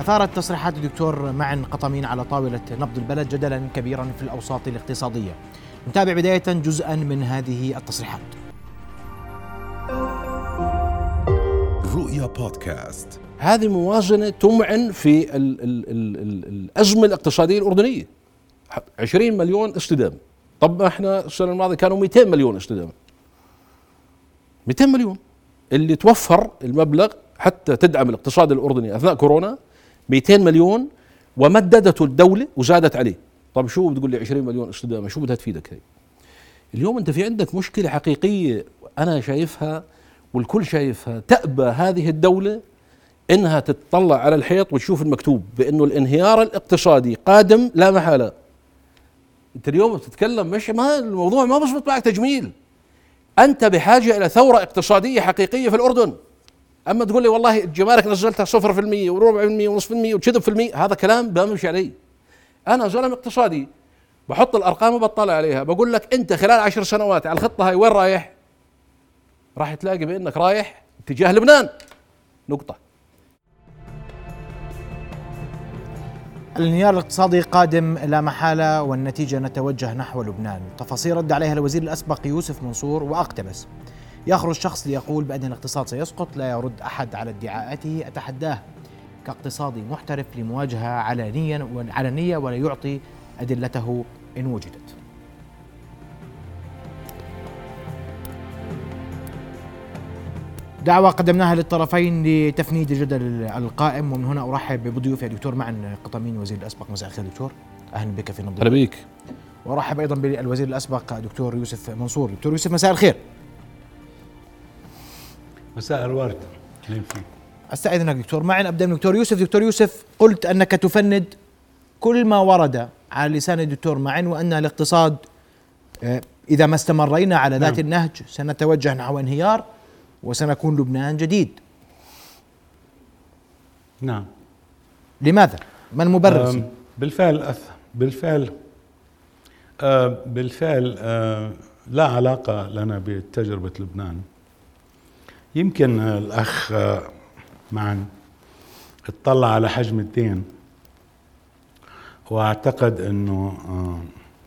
أثارت تصريحات الدكتور معن قطمين على طاولة نبض البلد جدلا كبيرا في الأوساط الاقتصادية. نتابع بداية جزءا من هذه التصريحات. رؤيا بودكاست. هذه موازنة تمعن في ال ال ال ال الأزمة الاقتصادية الأردنية. 20 مليون استدامة طب إحنا السنة الماضية كانوا 200 مليون استدامة 200 مليون. اللي توفر المبلغ حتى تدعم الاقتصاد الأردني أثناء كورونا 200 مليون ومددته الدولة وزادت عليه. طب شو بتقول لي 20 مليون استدامة؟ شو بدها تفيدك هي؟ اليوم انت في عندك مشكلة حقيقية أنا شايفها والكل شايفها. تأبى هذه الدولة إنها تتطلع على الحيط وتشوف المكتوب بأنه الانهيار الاقتصادي قادم لا محالة. أنت اليوم بتتكلم مش ما الموضوع ما بزبط معك تجميل. أنت بحاجة إلى ثورة اقتصادية حقيقية في الأردن. أما تقول لي والله الجمارك نزلتها 0% وربع المية ونصف المية وكذب في المية هذا كلام بمشي عليه أنا زلم اقتصادي بحط الأرقام وبطلع عليها بقول لك أنت خلال عشر سنوات على الخطة هاي وين رايح؟ راح تلاقي بأنك رايح اتجاه لبنان. نقطة. الانهيار الاقتصادي قادم لا محالة والنتيجة نتوجه نحو لبنان. تفاصيل رد عليها الوزير الأسبق يوسف منصور وأقتبس. يخرج شخص ليقول بأن الاقتصاد سيسقط لا يرد أحد على ادعاءاته. أتحداه كاقتصادي محترف لمواجهة علنيا علنية ولا يعطي أدلته إن وجدت. دعوة قدمناها للطرفين لتفنيد الجدل القائم ومن هنا أرحب بضيوفي الدكتور معن قطمين وزير الأسبق. مساء الخير دكتور. أهلا بك في نبض أهلا بيك. وأرحب أيضا بالوزير الأسبق دكتور يوسف منصور. دكتور يوسف مساء الخير. مساء الورد. أهلين فيك. استاذنك دكتور. معن أبدا من دكتور يوسف. دكتور يوسف قلت أنك تفند كل ما ورد على لسان الدكتور معن وأن الاقتصاد آه، إذا ما استمرينا على ذات نعم. النهج سنتوجه نحو انهيار وسنكون لبنان جديد. نعم. لماذا؟ ما المبرر بالفعل أث- بالفعل آه، بالفعل آه، لا علاقة لنا بتجربة لبنان. يمكن آه، الأخ آه، معا اطلع على حجم الدين وأعتقد إنه آه،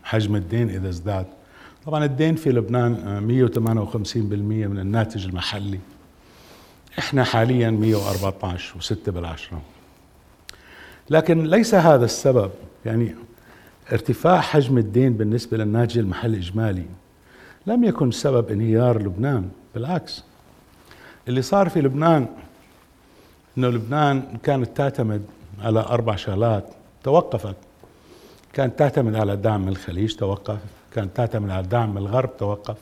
حجم الدين إذا ازداد. طبعا الدين في لبنان آه، 158% من الناتج المحلي. إحنا حاليا 114 و6 بالعشرة. لكن ليس هذا السبب. يعني ارتفاع حجم الدين بالنسبة للناتج المحلي الإجمالي لم يكن سبب انهيار لبنان بالعكس. اللي صار في لبنان إنه لبنان كانت تعتمد على أربع شغلات توقفت. كانت تعتمد على دعم الخليج توقف كانت تعتمد على دعم الغرب توقف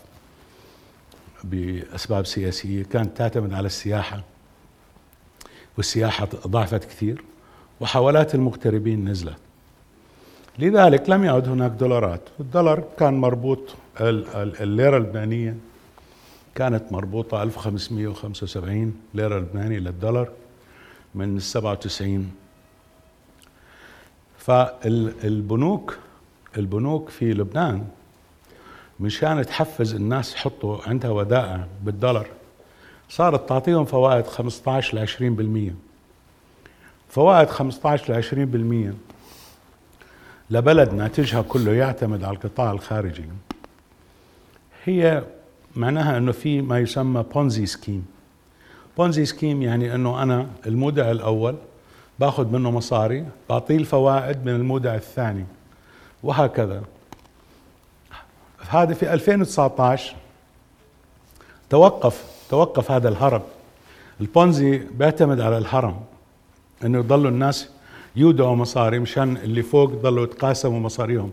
بأسباب سياسية كانت تعتمد على السياحة والسياحة ضعفت كثير وحولات المغتربين نزلت. لذلك لم يعد هناك دولارات. الدولار كان مربوط ال- ال- الليرة اللبنانية كانت مربوطة 1575 ليرة لبنانية للدولار من 97 فالبنوك البنوك في لبنان مشان تحفز الناس يحطوا عندها ودائع بالدولار صارت تعطيهم فوائد 15 ل 20% فوائد 15 ل 20% لبلد ناتجها كله يعتمد على القطاع الخارجي. هي معناها إنه في ما يسمى Ponzi scheme Ponzi scheme يعني إنه أنا المودع الأول باخذ منه مصاري بعطيه الفوائد من المودع الثاني. وهكذا. هذا في 2019 توقف توقف هذا الهرب البونزي بيعتمد على الهرم إنه يضلوا الناس يودعوا مصاري مشان اللي فوق يضلوا يتقاسموا مصاريهم.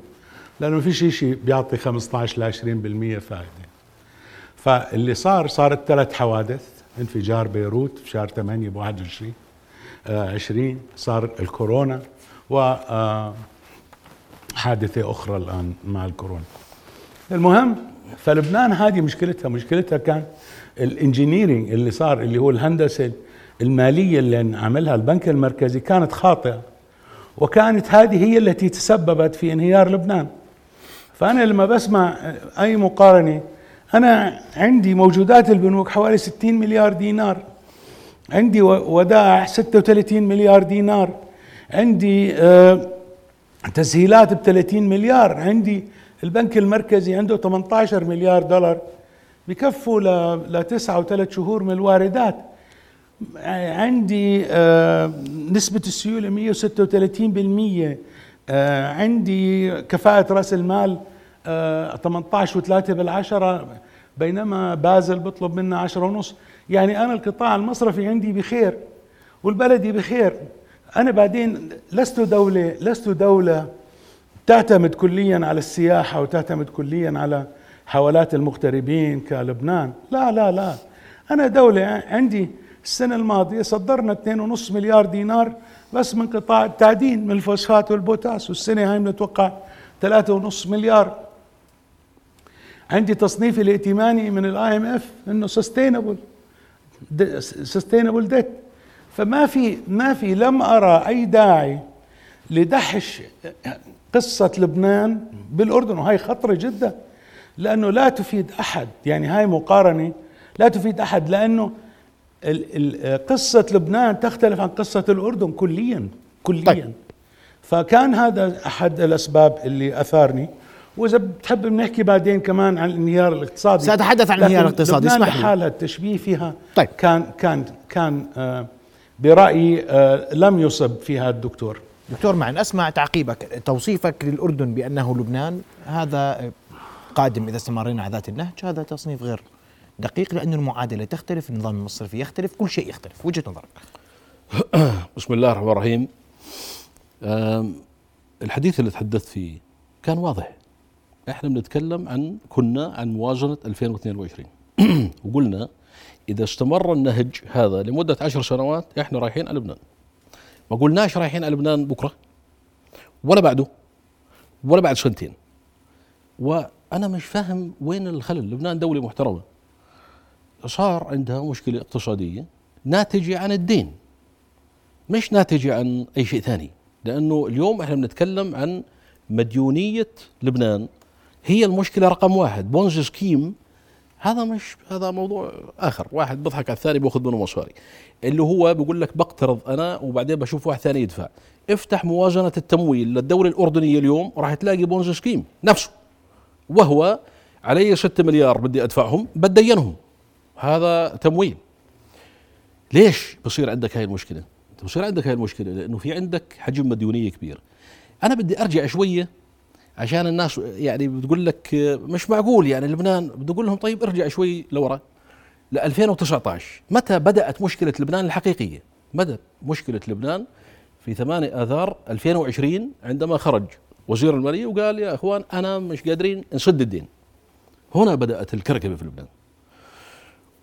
لأنه في شيء شيء بيعطي 15 ل 20% فائدة. فاللي صار صارت ثلاث حوادث انفجار بيروت في شهر 8 ب 21 آه 20 صار الكورونا و آه حادثة أخرى الآن مع الكورونا. المهم فلبنان هذه مشكلتها مشكلتها كان الانجينيرنج اللي صار اللي هو الهندسة المالية اللي عملها البنك المركزي كانت خاطئة وكانت هذه هي التي تسببت في انهيار لبنان. فأنا لما بسمع أي مقارنة أنا عندي موجودات البنوك حوالي 60 مليار دينار. عندي ودائع 36 مليار دينار. عندي آه، تسهيلات ب 30 مليار. عندي البنك المركزي عنده 18 مليار دولار. بكفوا لتسعة وثلاث شهور من الواردات. عندي آه، نسبة السيولة 136% آه، عندي كفاءة رأس المال 18 و3 بالعشرة بينما بازل بطلب منا 10 ونص. يعني أنا القطاع المصرفي عندي بخير والبلدي بخير. أنا بعدين لست دولة لست دولة تعتمد كليا على السياحة وتعتمد كليا على حوالات المغتربين كلبنان. لا لا لا. أنا دولة عندي السنة الماضية صدرنا 2.5 مليار دينار بس من قطاع التعدين من الفوسفات والبوتاس والسنة هاي بنتوقع 3.5 مليار. عندي تصنيف الائتماني من ال IMF إنه sustainable sustainable debt فما في ما في لم أرى أي داعي لدحش قصة لبنان بالأردن وهي خطرة جدا لأنه لا تفيد أحد يعني هاي مقارنة لا تفيد أحد لأنه قصة لبنان تختلف عن قصة الأردن كليا كليا. طيب. فكان هذا أحد الأسباب اللي أثارني وإذا بتحب بنحكي بعدين كمان عن الانهيار الاقتصادي. سأتحدث عن الانهيار الاقتصادي، لبنان اسمح لي. لحالها التشبيه فيها طيب. كان كان كان آه، برأيي آه، لم يصب فيها الدكتور. دكتور معن أسمع تعقيبك توصيفك للأردن بأنه لبنان هذا قادم إذا استمرينا على ذات النهج هذا تصنيف غير دقيق لأن المعادلة تختلف النظام المصرفي يختلف كل شيء يختلف. وجهة نظرك. بسم الله الرحمن الرحيم. الحديث اللي تحدثت فيه كان واضح. إحنا بنتكلم عن كنا عن موازنة 2022 وقلنا إذا استمر النهج هذا لمدة عشر سنوات إحنا رايحين على لبنان. ما قلناش رايحين على لبنان بكرة ولا بعده ولا بعد سنتين. وأنا مش فاهم وين الخلل. لبنان دولة محترمة. صار عندها مشكلة اقتصادية ناتجة عن الدين مش ناتجة عن أي شيء ثاني. لأنه اليوم إحنا بنتكلم عن مديونية لبنان هي المشكلة رقم واحد. Ponzi scheme هذا مش هذا موضوع آخر. واحد بيضحك على الثاني بيأخذ منه مصاري اللي هو بيقول لك بقترض أنا وبعدين بشوف واحد ثاني يدفع. افتح موازنة التمويل للدولة الأردنية اليوم راح تلاقي Ponzi scheme نفسه. وهو علي 6 مليار بدي أدفعهم بتدينهم هذا تمويل. ليش بصير عندك هاي المشكلة؟ انت بصير عندك هاي المشكلة لأنه في عندك حجم مديونية كبير. أنا بدي أرجع شوية عشان الناس يعني بتقول لك مش معقول يعني لبنان بدي أقول لهم طيب ارجع شوي لورا ل 2019 متى بدأت مشكلة لبنان الحقيقية؟ بدأت مشكلة لبنان في 8 آذار 2020 عندما خرج وزير المالية وقال يا أخوان أنا مش قادرين نسد الدين. هنا بدأت الكركبة في لبنان.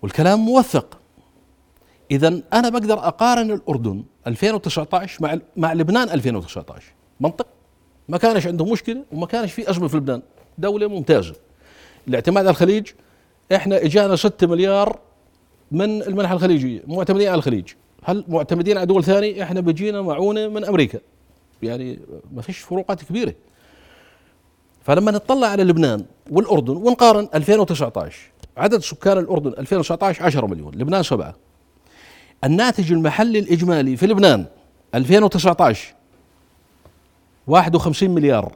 والكلام موثق اذا أنا بقدر أقارن الأردن 2019 مع مع لبنان 2019 منطق ما كانش عندهم مشكلة وما كانش في أزمة في لبنان. دولة ممتازة. الاعتماد على الخليج إحنا إجانا 6 مليار من المنحة الخليجية معتمدين على الخليج. هل معتمدين على دول ثانية؟ إحنا بيجينا معونة من أمريكا. يعني ما فيش فروقات كبيرة. فلما نطلع على لبنان والأردن ونقارن 2019 عدد سكان الأردن 2019 10 مليون لبنان سبعة. الناتج المحلي الإجمالي في لبنان 2019 51 مليار.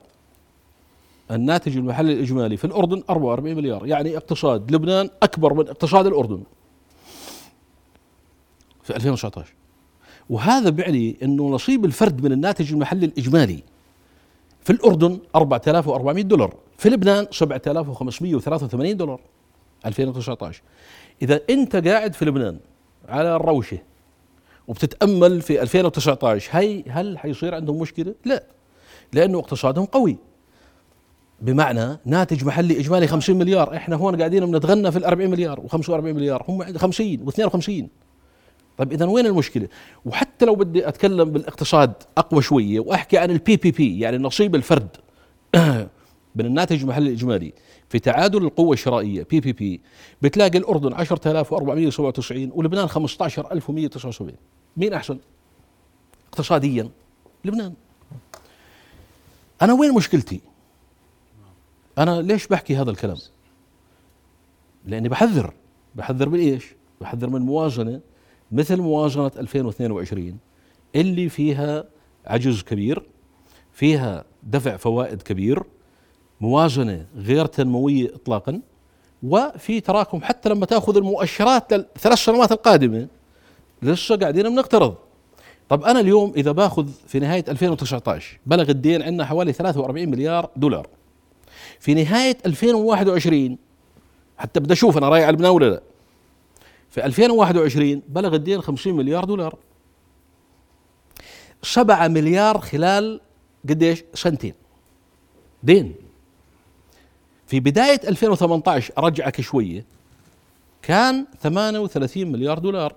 الناتج المحلي الإجمالي في الأردن 44 مليار. يعني اقتصاد لبنان أكبر من اقتصاد الأردن. في 2019 وهذا بيعني أنه نصيب الفرد من الناتج المحلي الإجمالي في الأردن 4400 دولار. في لبنان 7583 دولار. 2019 إذا أنت قاعد في لبنان على الروشه وبتتأمل في 2019 هي هل حيصير عندهم مشكلة؟ لا. لأنه اقتصادهم قوي. بمعنى ناتج محلي إجمالي 50 مليار إحنا هون قاعدين بنتغنى في ال 40 مليار و45 مليار هم عند 50 و52 طيب اذا وين المشكلة؟ وحتى لو بدي أتكلم بالاقتصاد أقوى شوية وأحكي عن ال PPP يعني نصيب الفرد. من الناتج المحلي الاجمالي في تعادل القوة الشرائية PPP بتلاقي الأردن 10497 ولبنان 15179 مين أحسن؟ اقتصاديا لبنان. أنا وين مشكلتي؟ أنا ليش بحكي هذا الكلام؟ لأني بحذر بحذر من إيش؟ بحذر من موازنة مثل موازنة 2022 اللي فيها عجز كبير فيها دفع فوائد كبير موازنة غير تنموية إطلاقا وفي تراكم حتى لما تأخذ المؤشرات للثلاث سنوات القادمة لسه قاعدين بنقترض طب أنا اليوم إذا باخذ في نهاية 2019 بلغ الدين عندنا حوالي 43 مليار دولار. في نهاية 2021 حتى بدي أشوف أنا رايح على لبنان ولا لا. في 2021 بلغ الدين 50 مليار دولار. 7 مليار خلال قديش؟ سنتين. دين. في بداية 2018 أرجعك شوية كان 38 مليار دولار.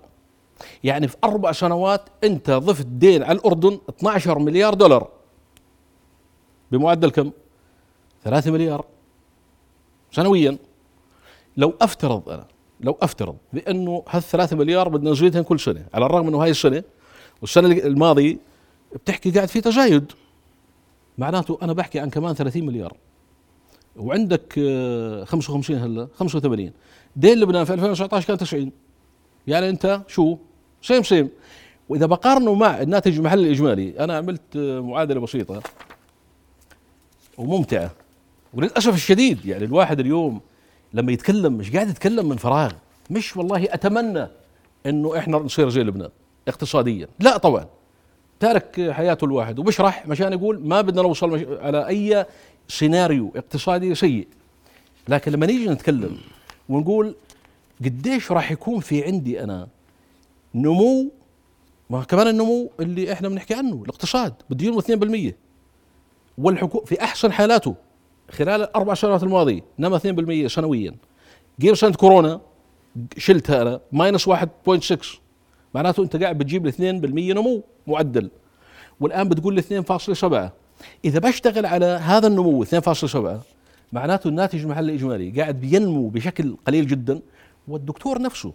يعني في أربع سنوات أنت ضفت دين على الأردن 12 مليار دولار. بمعدل كم؟ 3 مليار. سنويا. لو أفترض أنا لو أفترض بأنه هالثلاثة مليار بدنا نزيدهم كل سنة على الرغم أنه هاي السنة والسنة الماضية بتحكي قاعد في تزايد. معناته أنا بحكي عن كمان 30 مليار. وعندك 55 آه، هلا 85 دين لبنان في 2019 كان 90 يعني أنت شو؟ سيم سيم وإذا بقارنه مع الناتج المحلي الإجمالي أنا عملت معادلة بسيطة وممتعة. وللأسف الشديد يعني الواحد اليوم لما يتكلم مش قاعد يتكلم من فراغ. مش والله أتمنى إنه إحنا نصير زي لبنان اقتصاديا. لا طبعا. تارك حياته الواحد. وبشرح مشان يقول ما بدنا نوصل. على أي سيناريو اقتصادي سيء. لكن لما نيجي نتكلم ونقول قديش راح يكون في عندي أنا نمو ما كمان النمو اللي إحنا بنحكي عنه الاقتصاد بده ينمو 2% والحكومة في أحسن حالاته خلال الأربع سنوات الماضية نما 2% سنويا. غير سنة كورونا شلتها أنا ماينس 1.6 معناته أنت قاعد بتجيب ل 2% نمو معدل. والآن بتقول لي 2.7 إذا بشتغل على هذا النمو 2.7 معناته الناتج المحلي الإجمالي قاعد بينمو بشكل قليل جدا. والدكتور نفسه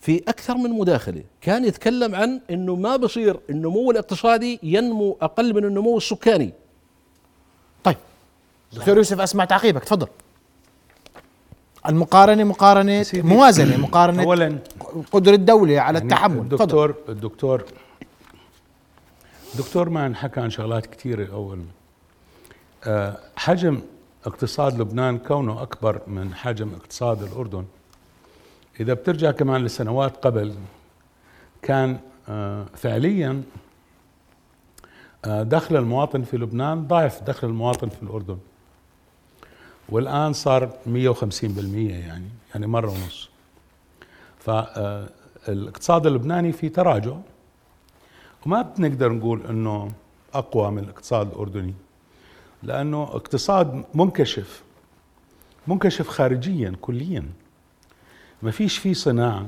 في أكثر من مداخلة. كان يتكلم عن إنه ما بصير النمو الاقتصادي ينمو أقل من النمو السكاني. طيب. دكتور يوسف أسمع تعقيبك تفضل. المقارنة مقارنة موازنة مقارنة اولا قدرة الدولة على يعني التحمل. الدكتور فضل. الدكتور دكتور ما حكى عن شغلات كثيرة أول. أه حجم اقتصاد لبنان كونه أكبر من حجم اقتصاد الأردن إذا بترجع كمان لسنوات قبل كان أه فعليا أه دخل المواطن في لبنان ضعف دخل المواطن في الأردن. والآن صار 150% يعني يعني مرة ونص. فالاقتصاد اللبناني في تراجع. وما بنقدر نقول إنه أقوى من الاقتصاد الأردني لأنه اقتصاد منكشف منكشف خارجيا كليا. ما فيش فيه صناعة.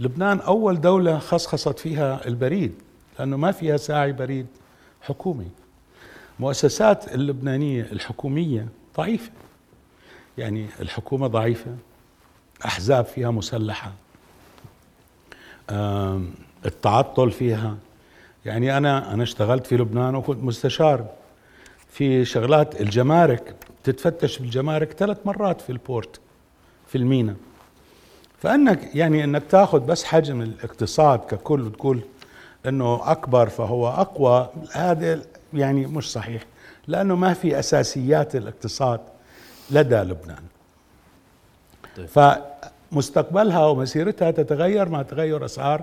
لبنان أول دولة خصخصت فيها البريد لأنه ما فيها ساعي بريد حكومي. مؤسسات اللبنانية الحكومية ضعيفة. يعني الحكومة ضعيفة أحزاب فيها مسلحة التعطل فيها. يعني أنا أنا اشتغلت في لبنان وكنت مستشار في شغلات الجمارك. تتفتش بالجمارك ثلاث مرات في البورت في المينا. فأنك يعني أنك تاخذ بس حجم الاقتصاد ككل وتقول إنه أكبر فهو أقوى هذا يعني مش صحيح لأنه ما في أساسيات الاقتصاد لدى لبنان. طيب. فمستقبلها ومسيرتها تتغير مع تغير أسعار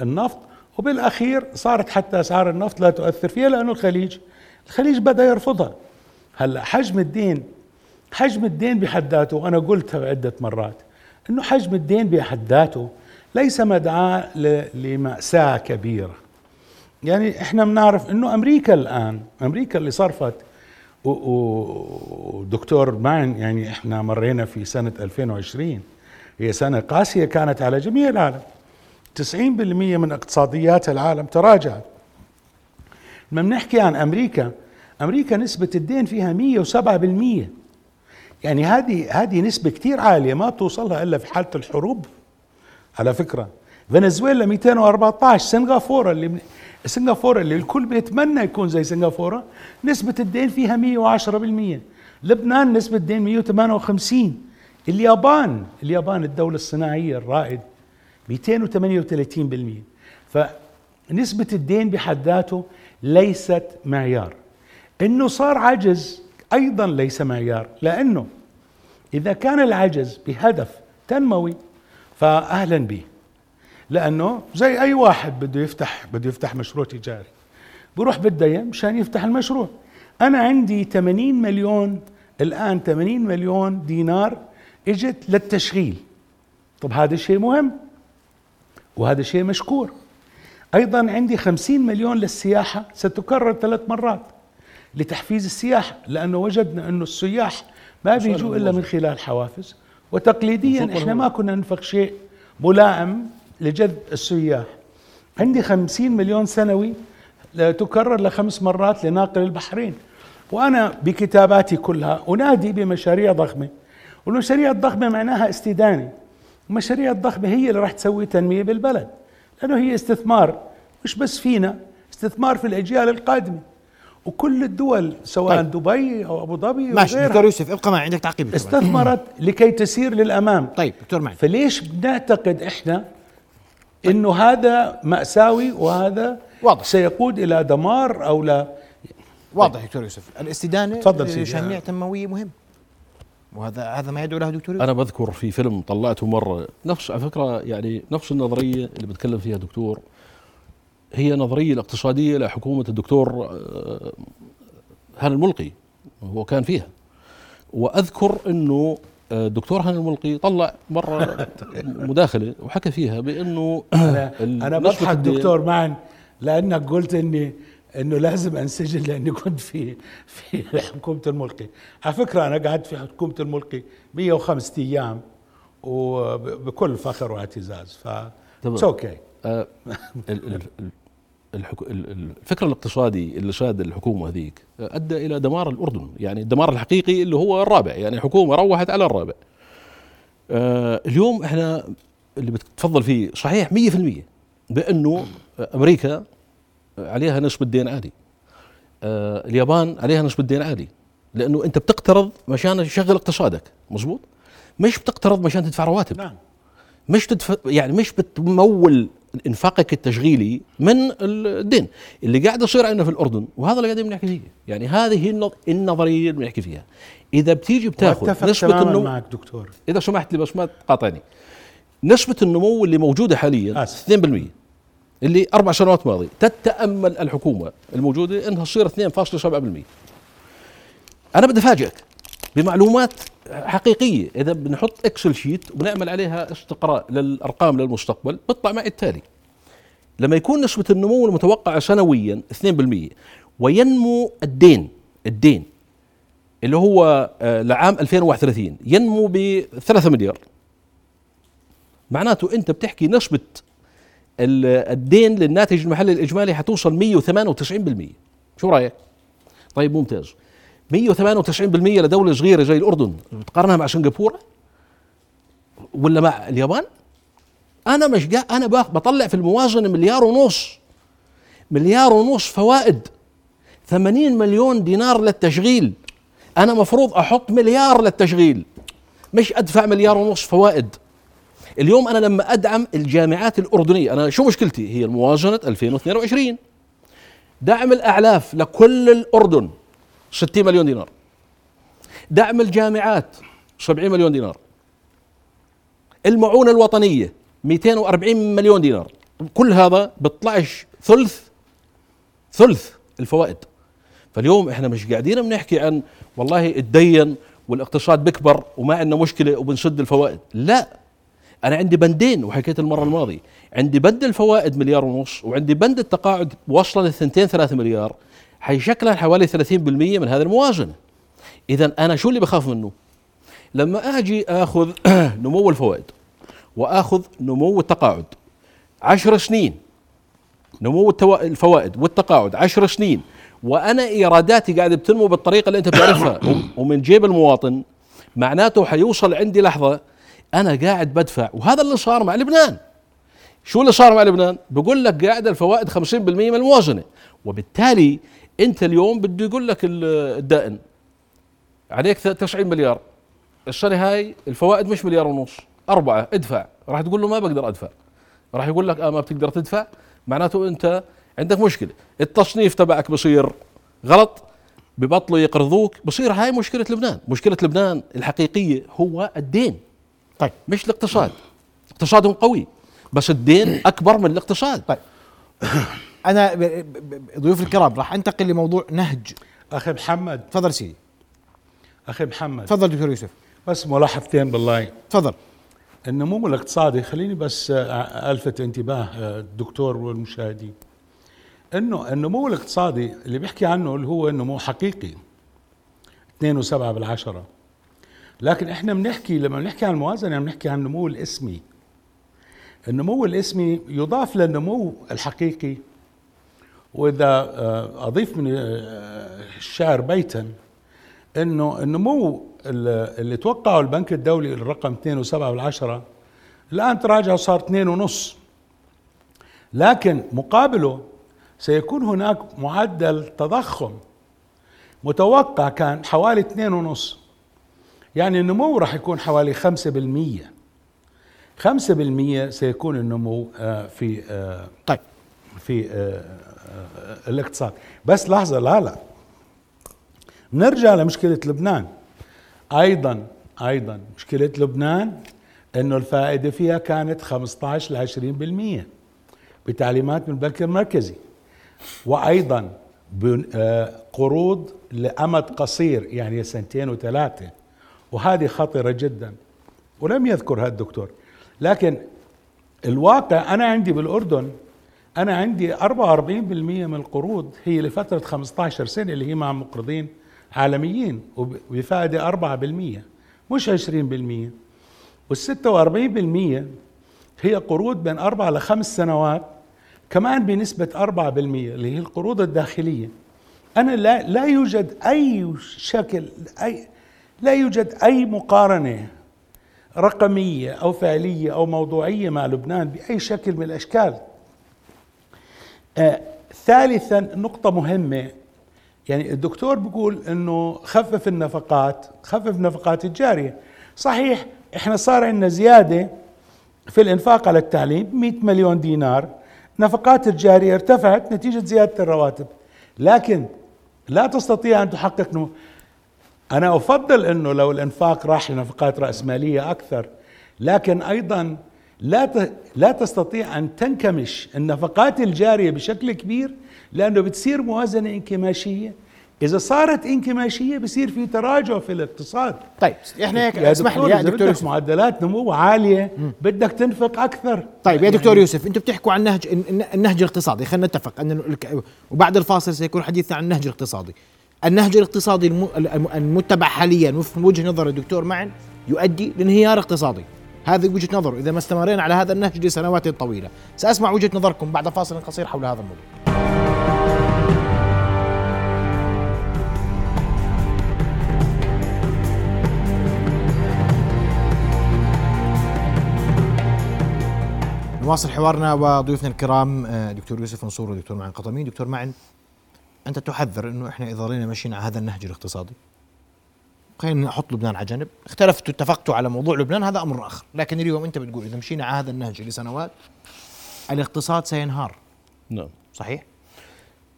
النفط وبالأخير صارت حتى أسعار النفط لا تؤثر فيها لأنه الخليج الخليج بدأ يرفضها. هلأ حجم الدين حجم الدين بحد ذاته وأنا قلتها عدة مرات. إنه حجم الدين بحد ذاته ليس مدعاة لمأساة كبيرة. يعني إحنا بنعرف إنه أمريكا الآن أمريكا اللي صرفت ودكتور معن يعني إحنا مرينا في سنة 2020 هي سنة قاسية كانت على جميع العالم. 90% من اقتصاديات العالم تراجعت. لما بنحكي عن أمريكا أمريكا نسبة الدين فيها 107% يعني هذه هذه نسبة كثير عالية ما بتوصلها إلا في حالة الحروب. على فكرة. فنزويلا 214 سنغافورة اللي سنغافورة اللي الكل بيتمنى يكون زي سنغافورة نسبة الدين فيها 110% لبنان نسبة الدين 158 اليابان اليابان الدولة الصناعية الرائد 238% فنسبة الدين بحد ذاته ليست معيار. إنه صار عجز أيضا ليس معيار لأنه إذا كان العجز بهدف تنموي فاهلا به. لأنه زي أي واحد بده يفتح بده يفتح مشروع تجاري. بروح بالدين مشان يفتح المشروع. أنا عندي 80 مليون الآن 80 مليون دينار إجت للتشغيل. طب هذا شيء مهم وهذا شيء مشكور. أيضا عندي 50 مليون للسياحة ستكرر ثلاث مرات. لتحفيز السياحه لأنه وجدنا أنه السياح ما بيجوا إلا من خلال حوافز. وتقليديا إحنا ما كنا ننفق شيء ملائم لجذب السياح. عندي 50 مليون سنوي تكرر لخمس مرات لناقل البحرين. وأنا بكتاباتي كلها أنادي بمشاريع ضخمة. والمشاريع الضخمة معناها استدانة. المشاريع الضخمة هي اللي راح تسوي تنمية بالبلد لأنه هي استثمار مش بس فينا استثمار في الأجيال القادمة. وكل الدول سواء طيب. دبي أو أبو ظبي ماشي دكتور يوسف ابقى معي عندك تعقيب استثمرت لكي تسير للأمام. طيب دكتور معي. فليش بنعتقد إحنا إنه هذا مأساوي وهذا واضح. سيقود إلى دمار أو لا؟ واضح دكتور يوسف. الاستدانة تفضل لشميع تنمويه مهم. وهذا هذا ما يدعو له دكتور يوسف. أنا بذكر في فيلم طلعته مرة نفس على فكرة يعني نفس النظريه اللي بتكلم فيها دكتور. هي نظرية الاقتصادية لحكومة الدكتور آه، هاني الملقي هو كان فيها. وأذكر إنه آه، الدكتور هاني الملقي طلع مرة مداخلة وحكى فيها بأنه أنا, أنا بضحك دكتور معا لأنك قلت اني إنه لازم انسجن لأني كنت في في حكومة الملقي. على فكرة أنا قعدت في حكومة الملقي 105 أيام وبكل فخر واعتزاز ف أوكي آه، الفكر الاقتصادي اللي شاد الحكومة هذيك أدى إلى دمار الأردن يعني الدمار الحقيقي اللي هو الرابع يعني حكومه روحت على الرابع. آه، اليوم إحنا اللي بتتفضل فيه صحيح 100% بأنه أمريكا عليها نسبه دين عالي. آه اليابان عليها نسبه دين عالي لأنه أنت بتقترض مشان تشغل اقتصادك مزبوط مش بتقترض مشان تدفع رواتب. نعم. مش تدفع يعني مش بتمول إنفاقك التشغيلي من الدين. اللي قاعد يصير عندنا في الأردن وهذا اللي قاعدين بنحكي فيه. يعني هذه النظرية اللي بنحكي فيها. إذا بتيجي بتاخذ نسبة النمو معك دكتور. إذا سمحت لي بس ما تقاطعني. نسبة النمو اللي موجودة حاليا آسف. 2% اللي أربع سنوات ماضيه تتأمل الحكومة الموجودة إنها تصير 2.7% أنا بدي أفاجئك. بمعلومات حقيقية. إذا بنحط Excel sheet وبنعمل عليها استقراء للأرقام للمستقبل بيطلع معي التالي. لما يكون نسبة النمو المتوقعة سنويا 2% وينمو الدين الدين اللي هو آه، لعام 2031 ينمو ب 3 مليار. معناته أنت بتحكي نسبة الدين للناتج المحلي الإجمالي حتوصل 198% شو رأيك؟ طيب ممتاز. 198% لدولة صغيرة زي الأردن. بتقارنها مع سنغافورة ولا مع اليابان؟ أنا مش جا أنا بطلع في الموازنة مليار ونص. مليار ونص فوائد. 80 مليون دينار للتشغيل. أنا مفروض أحط مليار للتشغيل. مش أدفع مليار ونص فوائد. اليوم أنا لما أدعم الجامعات الأردنية أنا شو مشكلتي؟ هي الموازنة 2022 دعم الأعلاف لكل الأردن. 60 مليون دينار. دعم الجامعات 70 مليون دينار. المعونة الوطنية 240 مليون دينار. كل هذا بيطلعش ثلث ثلث الفوائد. فاليوم إحنا مش قاعدين بنحكي عن والله الدين والاقتصاد بكبر وما عندنا مشكلة وبنسد الفوائد. لا. أنا عندي بندين وحكيت المرة الماضية. عندي بند الفوائد مليار ونص وعندي بند التقاعد وصل للثنتين ثلاثة مليار. حيشكل حوالي 30% من هذه الموازنه إذا أنا شو اللي بخاف منه؟ لما أجي آخذ نمو الفوائد وأخذ نمو التقاعد عشر سنين. نمو الفوائد والتقاعد عشر سنين. وأنا إيراداتي قاعدة بتنمو بالطريقة اللي أنت بتعرفها. ومن جيب المواطن معناته حيوصل عندي لحظة أنا قاعد بدفع. وهذا اللي صار مع لبنان. شو اللي صار مع لبنان؟ بقول لك قاعد الفوائد 50% من الموازنه وبالتالي انت اليوم بده يقول لك الدائن. عليك 90 مليار. السنة هاي الفوائد مش مليار ونص أربعة ادفع. راح تقول له ما بقدر أدفع. راح يقول لك آه ما بتقدر تدفع. معناته أنت عندك مشكلة. التصنيف تبعك بصير غلط ببطلوا يقرضوك. بصير هاي مشكلة لبنان. مشكلة لبنان الحقيقية هو الدين. طيب. مش الاقتصاد. اقتصادهم قوي بس الدين أكبر من الاقتصاد. طيب. أنا ضيوف الكرام راح أنتقل لموضوع نهج. أخي محمد. تفضل سيدي. أخي محمد. تفضل دكتور يوسف. بس ملاحظتين بالله. تفضل. النمو الاقتصادي خليني بس ألفت انتباه آه، الدكتور والمشاهدين. إنه النمو الاقتصادي اللي بيحكي عنه اللي هو نمو حقيقي. 2.7 بالعشرة. لكن إحنا بنحكي لما بنحكي عن الموازنة بنحكي عن النمو الاسمي. النمو الاسمي يضاف للنمو الحقيقي. وإذا آه، أضيف من آه، الشعر بيتا إنه النمو اللي توقعه البنك الدولي الرقم 2.7 بالعشرة الآن تراجع وصار 2.5 لكن مقابله سيكون هناك معدل تضخم. متوقع كان حوالي 2.5 يعني النمو راح يكون حوالي 5% 5% سيكون النمو آه، في طيب. في الاقتصاد. بس لحظة لا لا. نرجع لمشكلة لبنان. أيضا أيضا مشكلة لبنان أنه الفائدة فيها كانت 15 ل 20% بتعليمات من البنك المركزي. وأيضا بن- آه، قروض لأمد قصير يعني سنتين وثلاثة. وهذه خطرة جدا. ولم يذكرها الدكتور. لكن الواقع أنا عندي بالأردن أنا عندي 44% من القروض هي لفترة 15 سنة اللي هي مع مقرضين عالميين وب- وبفائدة 4% مش 20% وال 46% هي قروض بين أربع لخمس سنوات كمان بنسبة 4% اللي هي القروض الداخلية. أنا لا لا يوجد أي شكل أي لا يوجد أي مقارنة رقمية أو فعلية أو موضوعية مع لبنان بأي شكل من الأشكال. آه ثالثا نقطة مهمة. يعني الدكتور بيقول إنه خفف النفقات خفف النفقات الجارية. صحيح إحنا صار عندنا زيادة في الإنفاق على التعليم 100 مليون دينار. نفقات الجارية ارتفعت نتيجة زيادة الرواتب. لكن لا تستطيع أن تحقق نمو أنا أفضل إنه لو الإنفاق راح لنفقات رأسمالية أكثر. لكن أيضا لا لا تستطيع أن تنكمش النفقات الجارية بشكل كبير لأنه بتصير موازنة انكماشية. إذا صارت انكماشية بصير في تراجع في الاقتصاد. طيب إحنا هيك يا اسمح لي يا دكتور يوسف. معدلات نمو عالية بدك تنفق أكثر. طيب يا يعني دكتور يوسف أنتم بتحكوا عن نهج الن- النهج الاقتصادي خلينا نتفق أن وبعد الفاصل سيكون حديثنا عن النهج الاقتصادي. النهج الاقتصادي الم- الم- المتبع حاليا وفق وجهه نظر الدكتور معن يؤدي لانهيار اقتصادي. هذه وجهة نظره إذا ما استمرينا على هذا النهج لسنوات طويلة. سأسمع وجهة نظركم بعد فاصل قصير حول هذا الموضوع. نواصل حوارنا وضيوفنا الكرام آه، دكتور يوسف منصور ودكتور معن قطمين دكتور معن أنت تحذر إنه إحنا إذا ظلينا ماشيين على هذا النهج الاقتصادي؟ خلينا نحط لبنان على جنب. اختلفتوا اتفقتوا على موضوع لبنان هذا أمر آخر. لكن اليوم أنت بتقول إذا مشينا على هذا النهج لسنوات الاقتصاد سينهار. نعم. صحيح؟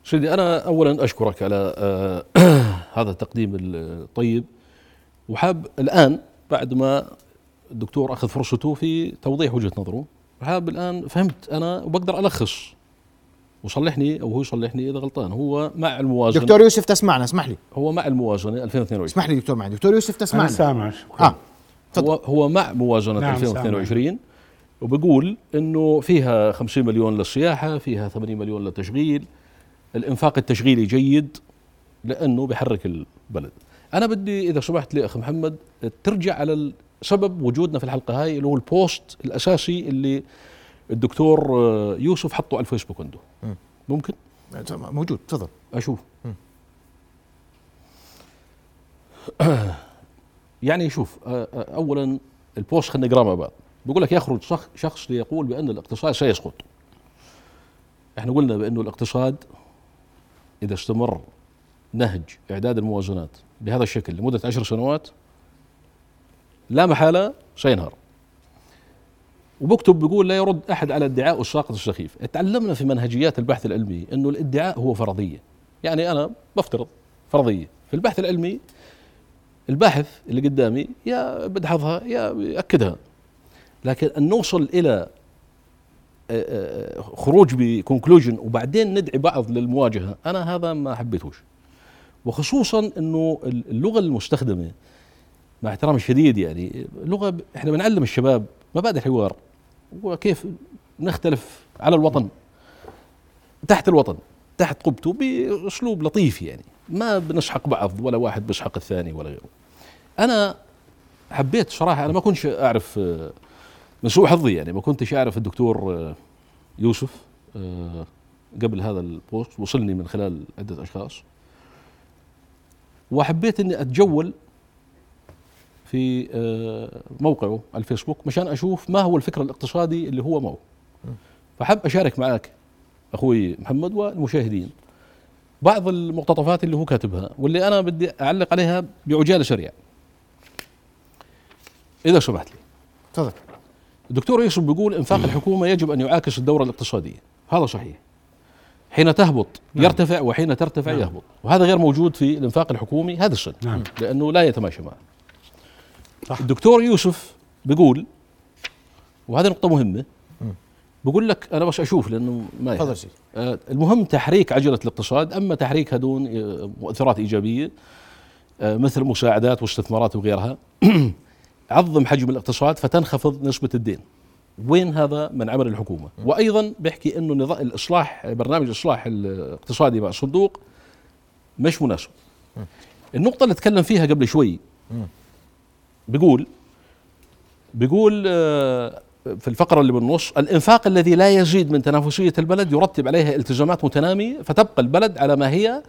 سيدي أنا اولا أشكرك على آه، هذا التقديم الطيب. وحاب الآن بعد ما الدكتور أخذ فرصته في توضيح وجهة نظره حاب الآن فهمت أنا وبقدر ألخص وصلحني أو هو يصلحني إذا غلطان. هو مع الموازنه دكتور يوسف تسمعنا اسمح لي هو مع الموازنه 2022 اسمح لي دكتور معن دكتور يوسف انا تسمعنا. سامع شكرا آه تفضل. هو هو مع موازنه نعم، 2022 وبقول إنه فيها 50 مليون للسياحة فيها 80 مليون للتشغيل. الإنفاق التشغيلي جيد لأنه بحرك البلد. أنا بدي إذا سمحت لي اخ محمد ترجع على سبب وجودنا في الحلقة هاي اللي هو ال post الأساسي اللي الدكتور آه، يوسف حطه على الفيسبوك عنده. مم. ممكن؟ موجود. تفضل. أشوف. يعني شوف آه، آه، اولا ال post خلينا نقرأه مع بعض. بيقول لك يخرج شخ- شخص ليقول بأن الاقتصاد سيسقط. إحنا قلنا بأنه الاقتصاد إذا استمر نهج إعداد الموازنات بهذا الشكل لمدة عشر سنوات لا محالة سينهار. وبكتب بيقول لا يرد أحد على ادعاء الساقط السخيف. تعلمنا في منهجيات البحث العلمي إنه الادعاء هو فرضية. يعني أنا بفترض فرضية. في البحث العلمي الباحث اللي قدامي يا بدحضها يا يأكدها. لكن أن نوصل إلى آه، آه، خروج بكونكلوجن وبعدين ندعي بعض للمواجهة أنا هذا ما حبيتهوش. وخصوصا إنه اللغة المستخدمة مع احترامي الشديد يعني لغة إحنا بنعلم الشباب مبادئ الحوار وكيف نختلف على الوطن تحت الوطن تحت قبته بأسلوب لطيف يعني ما بنسحق بعض ولا واحد بيسحق الثاني ولا غيره. أنا حبيت صراحة أنا ما كنتش أعرف من سوء حظي يعني ما كنتش أعرف الدكتور يوسف قبل هذا البوست وصلني من خلال عدة أشخاص. وحبيت إني أتجول في موقعه على الفيسبوك مشان أشوف ما هو الفكر الاقتصادي اللي هو معه فحب أشارك معك أخوي محمد والمشاهدين بعض المقتطفات اللي هو كاتبها واللي أنا بدي أعلق عليها بعجالة سريعه إذا سمحت لي. تفضل. الدكتور يوسف بيقول إنفاق الحكومة يجب أن يعاكس الدورة الاقتصادية. هذا صحيح. حين تهبط نعم. يرتفع وحين ترتفع نعم. يهبط. وهذا غير موجود في الإنفاق الحكومي هذا السن. نعم. لأنه لا يتماشى معه. صح. الدكتور يوسف بيقول وهذه نقطة مهمة بقول لك أنا بس أشوف لأنه ما تفضل آه المهم تحريك عجلة الاقتصاد أما تحريكها دون آه، مؤثرات إيجابية آه مثل مساعدات واستثمارات وغيرها عظم حجم الاقتصاد فتنخفض نسبة الدين. وين هذا؟ من عمل الحكومة. وأيضا بيحكي إنه نظام الإصلاح برنامج الاصلاح الاقتصادي مع الصندوق مش مناسب. النقطة اللي تكلم فيها قبل شوي بيقول بيقول آه في الفقرة اللي بالنص الإنفاق الذي لا يزيد من تنافسية البلد يرتب عليها التزامات متنامية فتبقى البلد على ما هي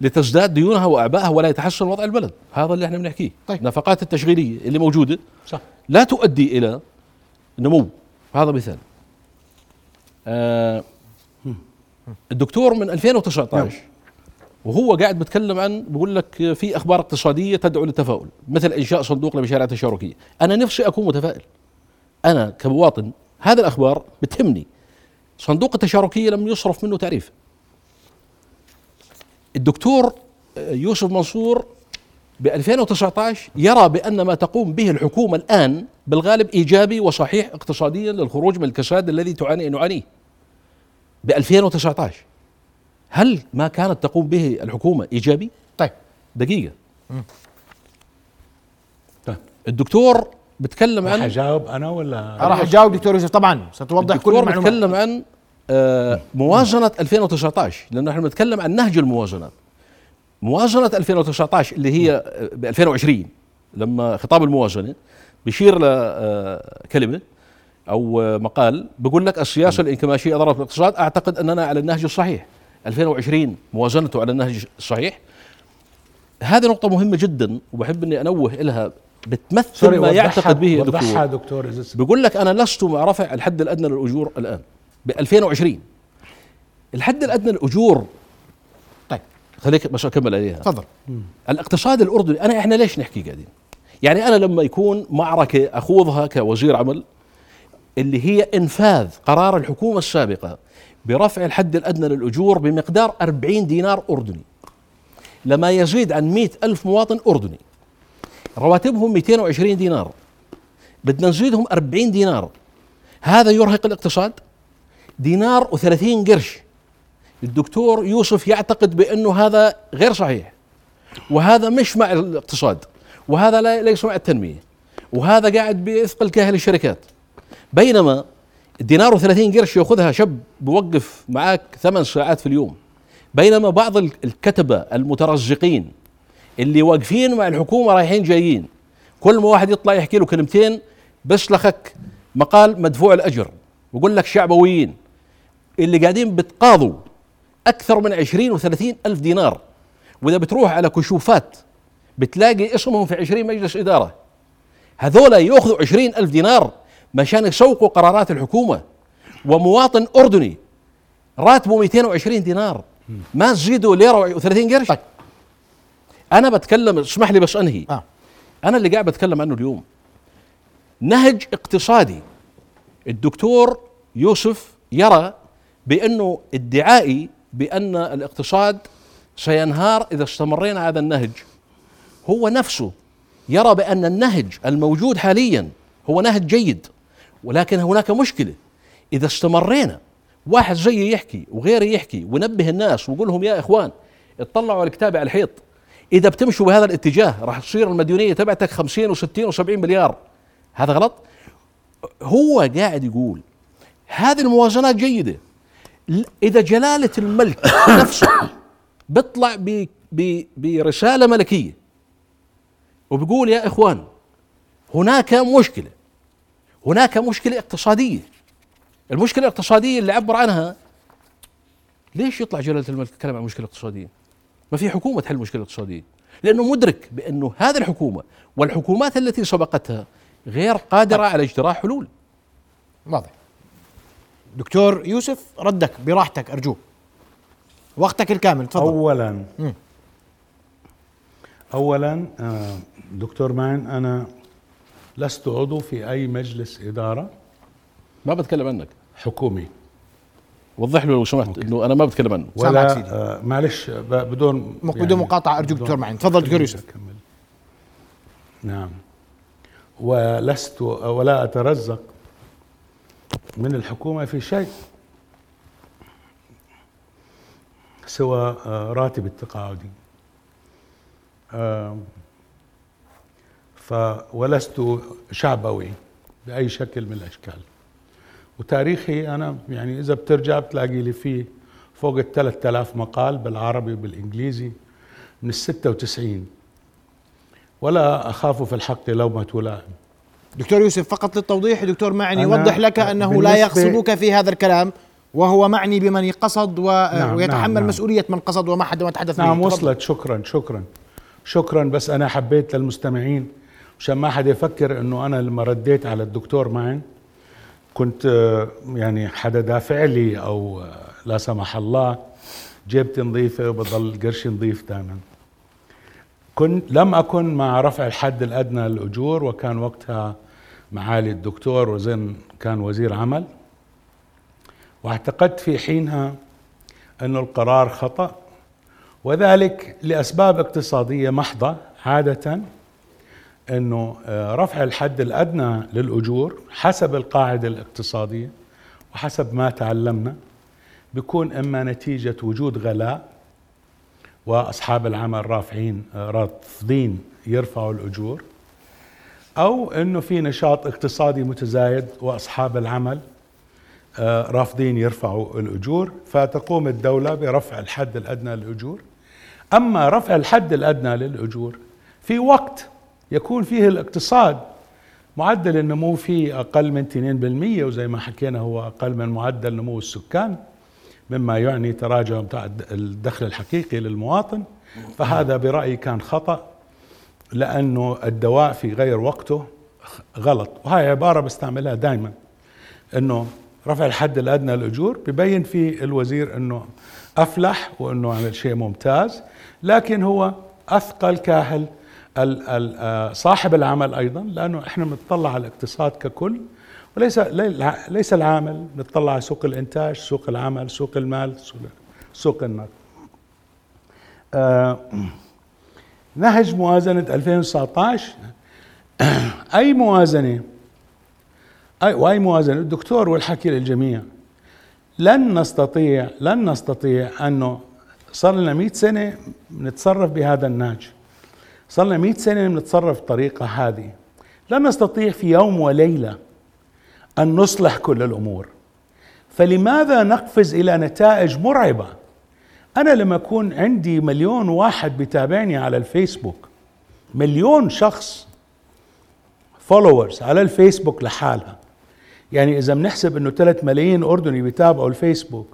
لتزداد ديونها وأعبائها ولا يتحسن وضع البلد. هذا اللي إحنا بنحكيه. طيب. نفقات التشغيلية اللي موجودة صح. لا تؤدي إلى نمو. هذا مثال. آه الدكتور من 2019 وهو قاعد بتكلم عن بقول لك في أخبار اقتصادية تدعو للتفاؤل مثل إنشاء صندوق لمشاريع تشاركية. أنا نفسي أكون متفائل. أنا كمواطن هذه الأخبار بتهمني. صندوق التشاركية لم يصرف منه تعريف. الدكتور يوسف منصور ب 2019 يرى بأن ما تقوم به الحكومة الآن بالغالب إيجابي وصحيح اقتصاديا للخروج من الكساد الذي تعاني نعانيه. ب 2019 هل ما كانت تقوم به الحكومة إيجابي؟ طيب. دقيقة. طيب. الدكتور بتكلم عن أجاوب أنا ولا؟ راح أجاوب دكتور يوسف. طبعا ستوضح كل المعلومات. بتكلم عن آه موازنه 2019 لأنه إحنا بنتكلم عن نهج الموازنات موازنه 2019 اللي هي آه، ب 2020 لما خطاب الموازنه بيشير لكلمه آه، أو آه، مقال بقول لك السياسة الانكماشية ضربت الاقتصاد أعتقد أننا على النهج الصحيح. 2020 موازنته على النهج الصحيح هذه نقطة مهمة جدا وبحب إني أنوه لها بتمثل ما يعتقد به الدكتور. دكتور بيقول لك أنا لست مع رفع الحد الأدنى للأجور الآن. ب 2020 الحد الأدنى للأجور. طيب خليك بس أكمل عليها. تفضل. الاقتصاد الأردني أنا إحنا ليش نحكي قاعدين؟ يعني أنا لما يكون معركة أخوضها كوزير عمل اللي هي إنفاذ قرار الحكومة السابقة برفع الحد الأدنى للأجور بمقدار 40 دينار أردني. لما يزيد عن 100 ألف مواطن أردني. رواتبهم 220 دينار. بدنا نزيدهم 40 دينار. هذا يرهق الاقتصاد؟ دينار و30 قرش. الدكتور يوسف يعتقد بأنه هذا غير صحيح. وهذا مش مع الاقتصاد. وهذا ليس مع التنمية. وهذا قاعد بيثقل كاهل الشركات. بينما الدينار و30 قرش ياخذها شاب بوقف معك ثمان ساعات في اليوم. بينما بعض الكتبة المترزقين اللي واقفين مع الحكومة رايحين جايين كل ما واحد يطلع يحكي له كلمتين بسلخك مقال مدفوع الأجر ويقول لك شعبويين اللي قاعدين بتقاضوا أكثر من 20 و30 ألف دينار. وإذا بتروح على كشوفات بتلاقي اسمهم في 20 مجلس إدارة. هذولا يأخذوا 20 ألف دينار مشان يسوقوا قرارات الحكومة. ومواطن أردني راتبه 220 دينار. ما تزيدوا ليرة و30 قرش. طيب. أنا بتكلم اسمح لي بس أنهي. آه. أنا اللي قاعد بتكلم عنه اليوم. نهج اقتصادي. الدكتور يوسف يرى بأنه ادعائي بأن الاقتصاد سينهار إذا استمرينا على هذا النهج. هو نفسه يرى بأن النهج الموجود حاليا هو نهج جيد. ولكن هناك مشكلة. إذا استمرينا واحد زيي يحكي وغيري يحكي ونبه الناس ويقول لهم يا إخوان اطلعوا على الكتاب على الحيط. إذا بتمشوا بهذا الاتجاه راح تصير المديونية تبعتك 50 و60 و70 مليار. هذا غلط؟ هو قاعد يقول هذه الموازنات جيدة. إذا جلالة الملك نفسه بيطلع برسالة ملكية وبيقول يا إخوان هناك مشكلة. هناك مشكلة اقتصادية. المشكلة الاقتصادية اللي عبر عنها ليش يطلع جلالة الملك يتكلم عن مشكلة اقتصادية؟ ما في حكومة تحل مشكلة اقتصادية. لأنه مدرك بأنه هذه الحكومة والحكومات التي سبقتها غير قادرة على اجتراح حلول. واضح. دكتور يوسف ردك براحتك أرجوك. وقتك الكامل تفضل. اولا اولا آه، دكتور معن أنا لست عضو في أي مجلس إدارة. ما بتكلم عنك. حكومي. وضح له لو سمحت إنه أنا ما بتكلم عنه. ولا آه معلش بدون بدون يعني مقاطعة ارجوك دكتور معين. تفضل دكتور يوسف. أكمل. نعم. ولست ولا أترزق من الحكومة في شيء سوى آه، راتب التقاعدي. ف ولست شعبوي بأي شكل من الأشكال. وتاريخي أنا يعني إذا بترجع بتلاقي لي فيه فوق ال 3000 مقال بالعربي وبالإنجليزي من ال 96 ولا أخاف في الحق لومه لائم دكتور يوسف فقط للتوضيح دكتور معني يوضح لك أنه لا يغصبك في هذا الكلام وهو معني بمن قصد و... نعم ويتحمل نعم. مسؤولية من قصد وما حد ما تحدث نعم وصلت شكرا شكرا شكرا بس أنا حبيت للمستمعين عشان ما حد يفكر إنه أنا لما رديت على الدكتور معن كنت يعني حدا دافع لي أو لا سمح الله جيبتي نظيفة وبضل قرشي نظيف دائما كنت لم أكن مع رفع الحد الأدنى للأجور وكان وقتها معالي الدكتور وزن كان وزير عمل. واعتقدت في حينها أن القرار خطأ وذلك لأسباب اقتصادية محضة عادة. أنه آه، رفع الحد الأدنى للأجور حسب القاعدة الاقتصادية وحسب ما تعلمنا بيكون إما نتيجة وجود غلاء وأصحاب العمل رافعين آه، رافضين يرفعوا الأجور أو أنه في نشاط اقتصادي متزايد وأصحاب العمل آه، رافضين يرفعوا الأجور فتقوم الدولة برفع الحد الأدنى للأجور. أما رفع الحد الأدنى للأجور في وقت يكون فيه الاقتصاد معدل النمو فيه أقل من 2% وزي ما حكينا هو أقل من معدل نمو السكان مما يعني تراجع الدخل الحقيقي للمواطن. فهذا برأيي كان خطأ لأنه الدواء في غير وقته غلط. وهي عبارة بستعملها دائما أنه رفع الحد الأدنى للأجور ببين في الوزير إنه أفلح وإنه عمل شيء ممتاز لكن هو أثقل كاهل صاحب العمل أيضا لأنه إحنا بنطلع على الاقتصاد ككل وليس ليس العامل نطلع على سوق الإنتاج سوق العمل سوق المال سوق النقد. آه نهج موازنة 2019 أي موازنة؟ أي وأي موازنة؟ الدكتور والحكي للجميع. لن نستطيع لن نستطيع أنه صار لنا 100 سنة نتصرف بهذا النهج. صار لنا 100 سنة نتصرف بطريقة هذه لن نستطيع في يوم وليلة أن نصلح كل الأمور. فلماذا نقفز إلى نتائج مرعبة؟ أنا لما أكون عندي مليون واحد بيتابعني على الفيسبوك مليون شخص فولورز على الفيسبوك لحالها. يعني إذا بنحسب إنه 3 ملايين أردني بيتابعوا الفيسبوك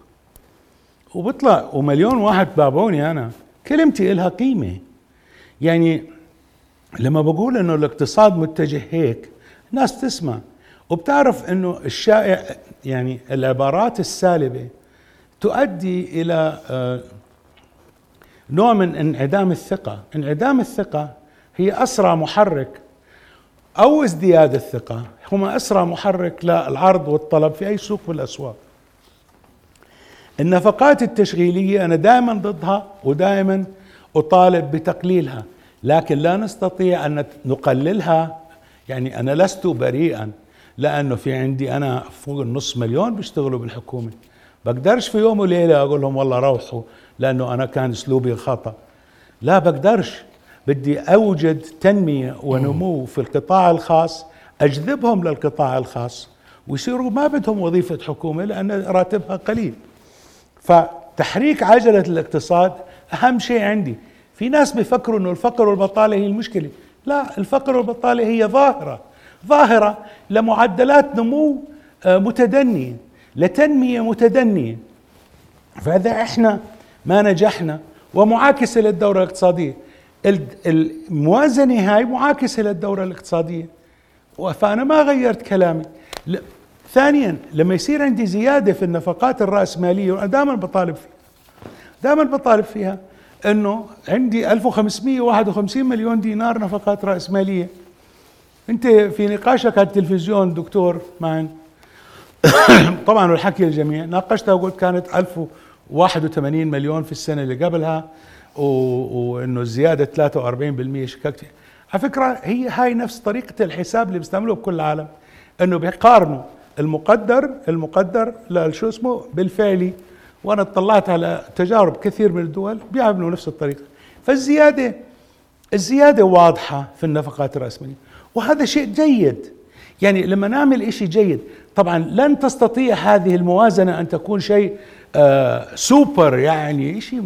وبيطلع ومليون واحد بتابعوني أنا كلمتي إلها قيمة. يعني لما بقول إنه الاقتصاد متجه هيك الناس تسمع. وبتعرف إنه الشائع يعني العبارات السالبة تؤدي إلى آه، نوع من انعدام الثقة. انعدام الثقة هي أسرع محرك أو ازدياد الثقة. هما أسرع محرك للعرض والطلب في أي سوق في الاسواق النفقات التشغيلية أنا دائما ضدها ودائما أطالب بتقليلها لكن لا نستطيع أن نقللها. يعني أنا لست بريئا لأنه في عندي أنا فوق النص مليون بيشتغلوا بالحكومة. بقدرش في يوم وليلة أقول لهم والله روحوا لأنه أنا كان أسلوبي خطأ. لا بقدرش. بدي أوجد تنمية ونمو في القطاع الخاص أجذبهم للقطاع الخاص ويصيروا ما بدهم وظيفة حكومة لأن راتبها قليل. فتحريك عجلة الاقتصاد أهم شيء عندي. في ناس بيفكروا إنه الفقر والبطالة هي المشكلة. لا الفقر والبطالة هي ظاهرة. ظاهرة لمعدلات نمو آه، متدنية لتنمية متدنية. فإذا إحنا ما نجحنا ومعاكسة للدورة الاقتصادية الموازنه هاي معاكسة للدورة الاقتصادية. فأنا ما غيرت كلامي. ثانيا لما يصير عندي زيادة في النفقات الرأسمالية وأنا دائما بطالب فيها دائما بطالب فيها إنه عندي 1551 مليون دينار نفقات رأسمالية. أنت في نقاشك على التلفزيون دكتور معن؟ طبعا والحكي الجميع. ناقشتها وقلت كانت 1081 مليون في السنة اللي قبلها وإنه الزيادة 43% شككت. على فكرة هي هاي نفس طريقة الحساب اللي بيستعملوه بكل العالم إنه بيقارنوا المقدر المقدر شو اسمه؟ بالفعلي. وأنا اطلعت على تجارب كثير من الدول بيعملوا نفس الطريقة. فالزياده الزيادة واضحة في النفقات الرأسمالية. وهذا شيء جيد. يعني لما نعمل شيء جيد طبعا لن تستطيع هذه الموازنة أن تكون شيء آه سوبر يعني شيء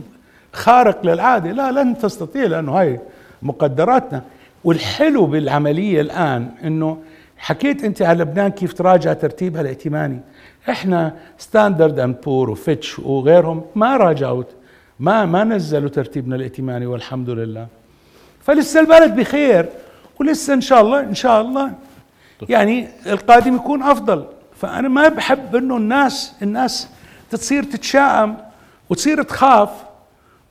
خارق للعادة. لا لن تستطيع لأنه هاي مقدراتنا. والحلو بالعملية الآن إنه حكيت أنت على لبنان كيف تراجع ترتيبها الائتماني. إحنا Standard and Poor's و Fitch وغيرهم ما راجعوا ما ما نزلوا ترتيبنا الائتماني والحمد لله. فلسه البلد بخير ولسه إن شاء الله إن شاء الله. يعني القادم يكون أفضل. فأنا ما بحب إنه الناس الناس تصير تتشائم وتصير تخاف.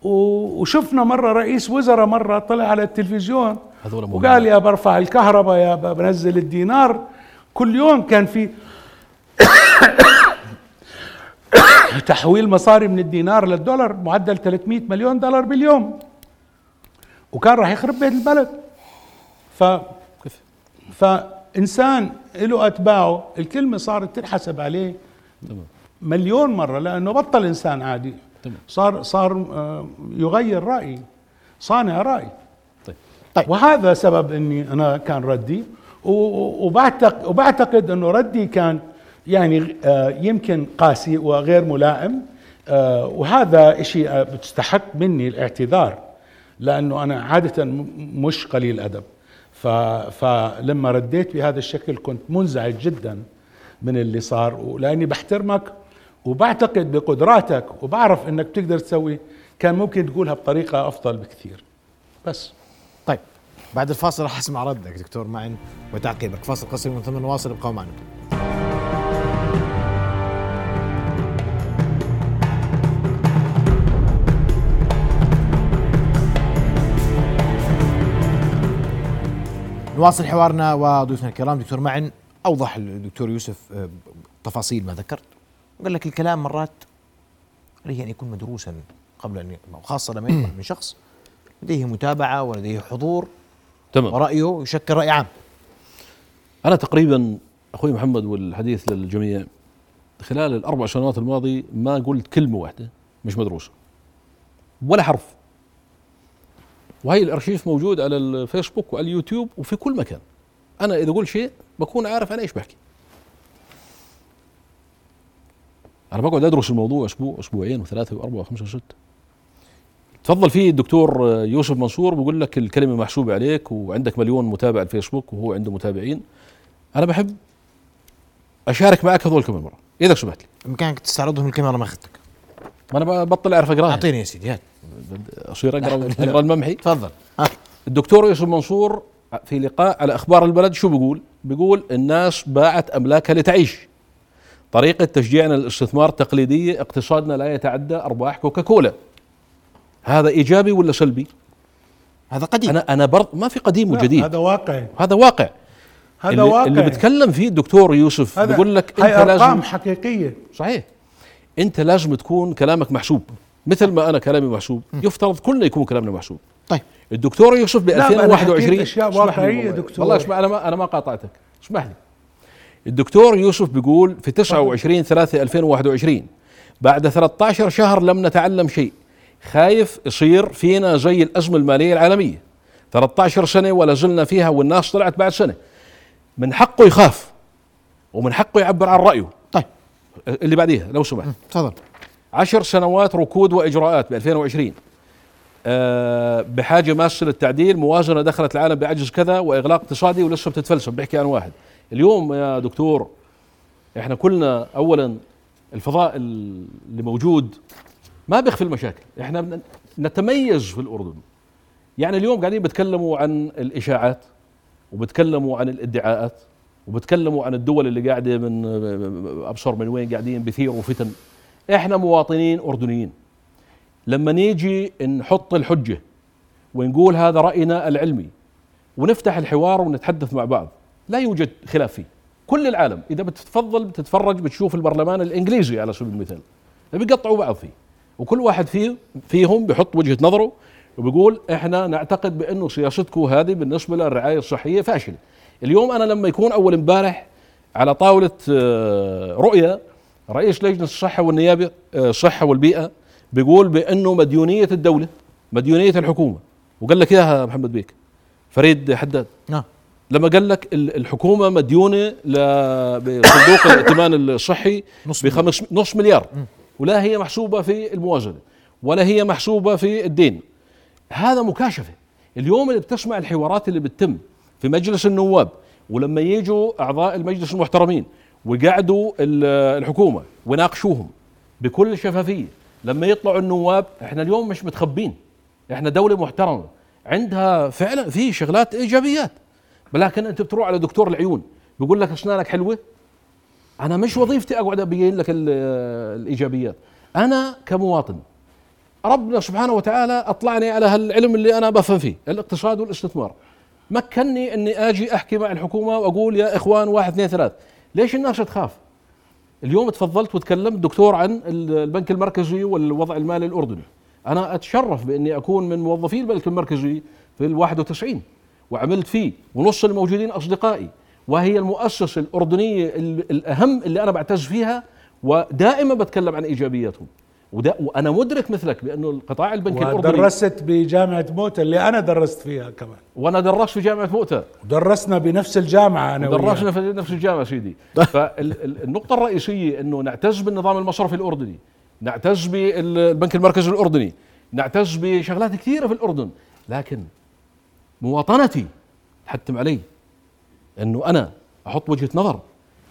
وشفنا مرة رئيس وزراء مرة طلع على التلفزيون وقال يا برفع الكهرباء يا بنزل الدينار. كل يوم كان في تحويل مصاري من الدينار للدولار معدل 300 مليون دولار باليوم. وكان راح يخرب بيت البلد. ف فإنسان له أتباعه الكلمة صارت تنحسب عليه مليون مرة لأنه بطل إنسان عادي. صار صار آه، يغير رايي صانع رأي. طيب. طيب. وهذا سبب إني أنا كان ردي. وبعتقد وبعتقد إنه ردي كان يعني آه، يمكن قاسي وغير ملائم آه، وهذا شيء بتستحق مني الاعتذار لأنه أنا عادة مش قليل ادب فلما رديت بهذا الشكل كنت منزعج جدا من اللي صار ولأني بحترمك وبعتقد بقدراتك وبعرف إنك بتقدر تسوي كان ممكن تقولها بطريقة أفضل بكثير. بس. طيب بعد الفاصل راح أسمع ردك دكتور معن وتعقيبك. فاصل قصير من ثم نواصل ابقوا معنا. نواصل حوارنا وضيوفنا الكرام. دكتور معن أوضح الدكتور يوسف آه، تفاصيل ما ذكرت. قال لك الكلام مرات عليه أن يكون مدروسا قبل أن خاصة لما يطلع من شخص لديه متابعة ولديه حضور تمام. ورأيه يشكل رأي عام. أنا تقريبا أخوي محمد والحديث للجميع خلال الأربع سنوات الماضية ما قلت كلمة واحدة مش مدروسة ولا حرف. وهي الأرشيف موجود على الفيسبوك وعلى اليوتيوب وفي كل مكان. أنا إذا أقول شيء بكون عارف أنا إيش بحكي. أنا بقعد أدرس الموضوع أسبوع أسبوعين وثلاثة وأربعة وخمسة وستة. تفضل فيه الدكتور يوسف منصور بيقول لك الكلمة محسوبة عليك وعندك مليون متابع على الفيسبوك وهو عنده متابعين. أنا بحب أشارك معك هذول كمان مرة. إذا سمحت لي. بإمكانك تستعرضهم الكاميرا ما اخذتك ما أنا بطل أعرف أقرأها. أعطيني يا سيدي هات أصير أقرأ أقرأ الممحي. تفضل. الدكتور يوسف منصور في لقاء على أخبار البلد شو بيقول؟ بيقول الناس باعت املاكها لتعيش. طريقة تشجيعنا للاستثمار تقليدية اقتصادنا لا يتعدى أرباح كوكاكولا. هذا إيجابي ولا سلبي؟ هذا قديم. أنا أنا برض ما في قديم وجديد. هذا واقع هذا واقع. هذا اللي, واقع اللي بتكلم فيه الدكتور يوسف هذا بيقول لك أرقام لازم حقيقية. صحيح. انت لازم تكون كلامك محسوب مثل ما أنا كلامي محسوب يفترض كلنا يكون كلامنا محسوب طيب. الدكتور يوسف ب لا، ما أنا حكيت 2021 أشياء اسمح لي واقعية والله. دكتور. والله اسمع أنا ما أنا ما قاطعتك. اسمح لي. الدكتور يوسف بيقول في 29 3 2021 بعد 13 شهر لم نتعلم شيء. خايف يصير فينا زي الأزمة المالية العالمية. 13 سنة ولا زلنا فيها والناس طلعت بعد سنة. من حقه يخاف ومن حقه يعبر عن رأيه. اللي بعديها لو سمحت. تفضل. عشر سنوات ركود وإجراءات ب 2020 أه بحاجة ماسة للتعديل موازنة دخلت العالم بعجز كذا وإغلاق اقتصادي ولسه بتتفلسف بحكي عن واحد. اليوم يا دكتور إحنا كلنا اولا الفضاء اللي موجود ما بيخفي المشاكل إحنا نتميز في الأردن. يعني اليوم قاعدين بيتكلموا عن الإشاعات وبتكلموا عن الإدعاءات. وبتكلموا عن الدول اللي قاعدة من ابصر من وين قاعدين بيثيروا فتن إحنا مواطنين أردنيين. لما نيجي نحط الحجة ونقول هذا رأينا العلمي ونفتح الحوار ونتحدث مع بعض لا يوجد خلاف فيه. كل العالم إذا بتتفضل بتتفرج بتشوف البرلمان الإنجليزي على سبيل المثال بيقطعوا بعض فيه. وكل واحد فيه فيهم بيحط وجهة نظره وبيقول إحنا نعتقد بأنه سياستكم هذه بالنسبة للرعاية الصحية فاشلة. اليوم أنا لما يكون أول امبارح على طاولة آه، رؤية رئيس لجنة الصحة والنيابة آه، الصحه والبيئة بيقول بأنه مديونية الدولة مديونية الحكومة. وقال لك إياها محمد بيك فريد حداد. نعم. لما قال لك ال- الحكومة مديونة ل- بصندوق الائتمان الصحي بخمس نص مليار. ولا هي محسوبة في الموازنه ولا هي محسوبة في الدين. هذا مكاشفة. اليوم اللي بتسمع الحوارات اللي بتتم في مجلس النواب ولما يجوا أعضاء المجلس المحترمين وقعدوا ال- الحكومة وناقشوهم بكل شفافيه لما يطلعوا النواب إحنا اليوم مش متخبين إحنا دولة محترمة عندها فعلا في شغلات إيجابيات لكن أنت بتروح على دكتور العيون بيقول لك اسنانك حلوة؟ أنا مش وظيفتي أقعد أبين لك ال- الإيجابيات أنا كمواطن ربنا سبحانه وتعالى أطلعني على هالعلم اللي أنا بفهم فيه الاقتصاد والاستثمار. مكنني إني آجي أحكي مع الحكومة وأقول يا إخوان واحد اثنين ثلاث. ليش الناس تخاف؟ اليوم تفضلت وتكلمت دكتور عن البنك المركزي والوضع المالي الأردني. أنا أتشرف بإني أكون من موظفي البنك المركزي في ال 91 وعملت فيه ونص الموجودين أصدقائي وهي المؤسسة الأردنية ال- الأهم اللي أنا بعتز فيها ودائما بتكلم عن إيجابياتهم. ودا وأنا مدرك مثلك بأنه القطاع البنكي الاردني ودرست بجامعة موتا اللي أنا درست فيها كمان. وأنا درست في جامعة مؤتة ودرسنا بنفس الجامعة أنا درسنا. في نفس الجامعة سيدي. فالنقطه الرئيسية أنه نعتز بالنظام المصرفي الأردني نعتز بالبنك المركزي الأردني نعتز بشغلات كثيرة في الأردن لكن مواطنتي تحتم علي أنه أنا أحط وجهة نظر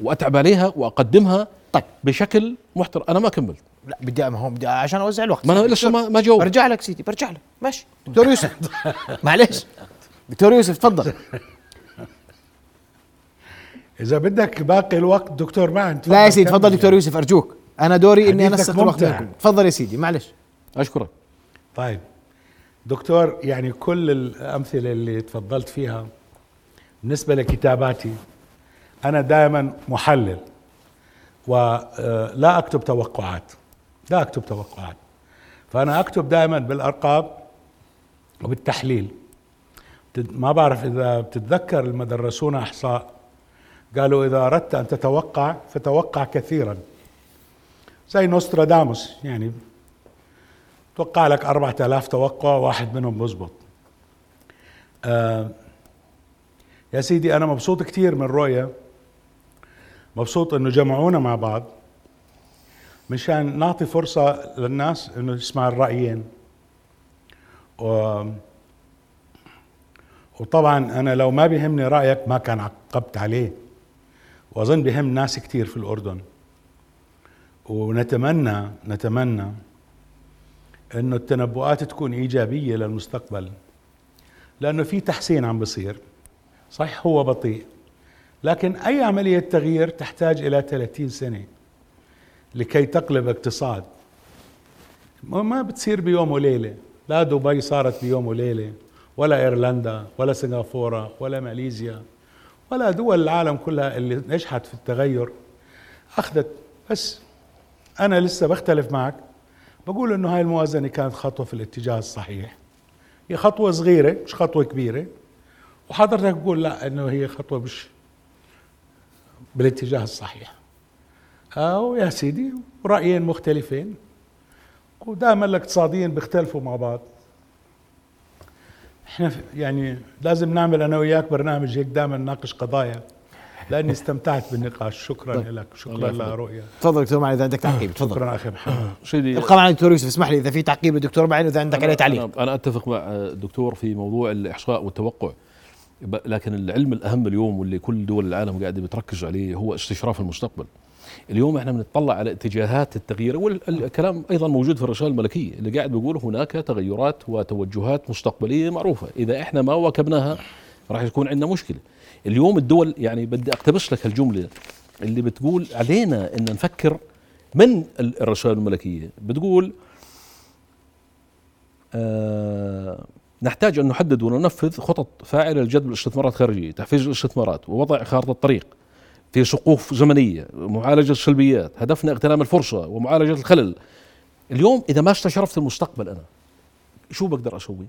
وأتعب عليها وأقدمها طيب. بشكل محترم. أنا ما كملت. لا بدي ما هو بدي عشان أوزع الوقت. ما أنا لسه ما ما جاوب برجع لك سيدي برجع لك ماشي. دكتور يوسف. معلش دكتور يوسف تفضل. إذا بدك باقي الوقت دكتور معن لا يا سيدي تفضل دكتور يوسف أرجوك. أنا دوري إني انسق الوقت. منكم تفضل يا سيدي معلش أشكرك. طيب. دكتور يعني كل الأمثلة اللي تفضلت فيها بالنسبة لكتاباتي أنا دائما محلل ولا أكتب توقعات. لا أكتب توقعات. فأنا أكتب دائما بالأرقام وبالتحليل. ما بعرف إذا بتتذكر لما درسونا أحصاء قالوا إذا أردت أن تتوقع فتوقع كثيرا. زي نوستراداموس يعني توقع لك 4000 توقع واحد منهم بزبط. آه يا سيدي أنا مبسوط كثير من رؤية. مبسوط إنه جمعونا مع بعض. مشان نعطي فرصة للناس إنه يسمع الرأيين. و وطبعا أنا لو ما بيهمني رأيك ما كان عقبت عليه. وأظن بهم ناس كثير في الأردن. ونتمنى نتمنى إنه التنبؤات تكون إيجابية للمستقبل. لأنه في تحسين عم بصير. صحيح هو بطيء. لكن أي عملية تغيير تحتاج إلى 30 سنة. لكي تقلب اقتصاد. ما بتصير بيوم وليلة. لا دبي صارت بيوم وليلة ولا إيرلندا ولا سنغافورة ولا ماليزيا ولا دول العالم كلها اللي نجحت في التغير. أخذت بس أنا لسه بختلف معك. بقول إنه هاي الموازنة كانت خطوة في الاتجاه الصحيح. هي خطوة صغيرة مش خطوة كبيرة. وحضرتك بقول لا إنه هي خطوة مش بالاتجاه الصحيح. أو يا سيدي رأيين مختلفين. ودائما الاقتصاديين بيختلفوا مع بعض. إحنا يعني لازم نعمل أنا وياك برنامج هيك دائما نناقش قضايا. لأني استمتعت بالنقاش. شكرا طيب. لك. شكرا لرؤيا. تفضل دكتور معين إذا عندك تعقيب. تفضل. شكرا أخي محمد. سيدي ابقى معنا دكتور يوسف اسمح لي إذا في تعقيب للدكتور معين واذا عندك عليه تعليق. أنا, أنا أتفق مع الدكتور في موضوع الإحصاء والتوقع. ب- لكن العلم الأهم اليوم واللي كل دول العالم قاعدة بتركز عليه هو استشراف المستقبل. اليوم إحنا بنطلع على اتجاهات التغيير والكلام أيضا موجود في الرسائل الملكية اللي قاعد بيقول هناك تغيرات وتوجهات مستقبلية معروفة. إذا إحنا ما واكبناها راح يكون عندنا مشكلة. اليوم الدول يعني بدي أقتبس لك الجمله اللي بتقول علينا إن نفكر من ال- الرسائل الملكية. بتقول آه نحتاج أن نحدد وننفذ خطط فاعلة لجذب الاستثمارات الخارجية تحفيز الاستثمارات ووضع خارطة طريق في سقوف زمنية معالجة السلبيات هدفنا اغتنام الفرصة ومعالجة الخلل. اليوم إذا ما استشرفت المستقبل أنا شو بقدر أسوي؟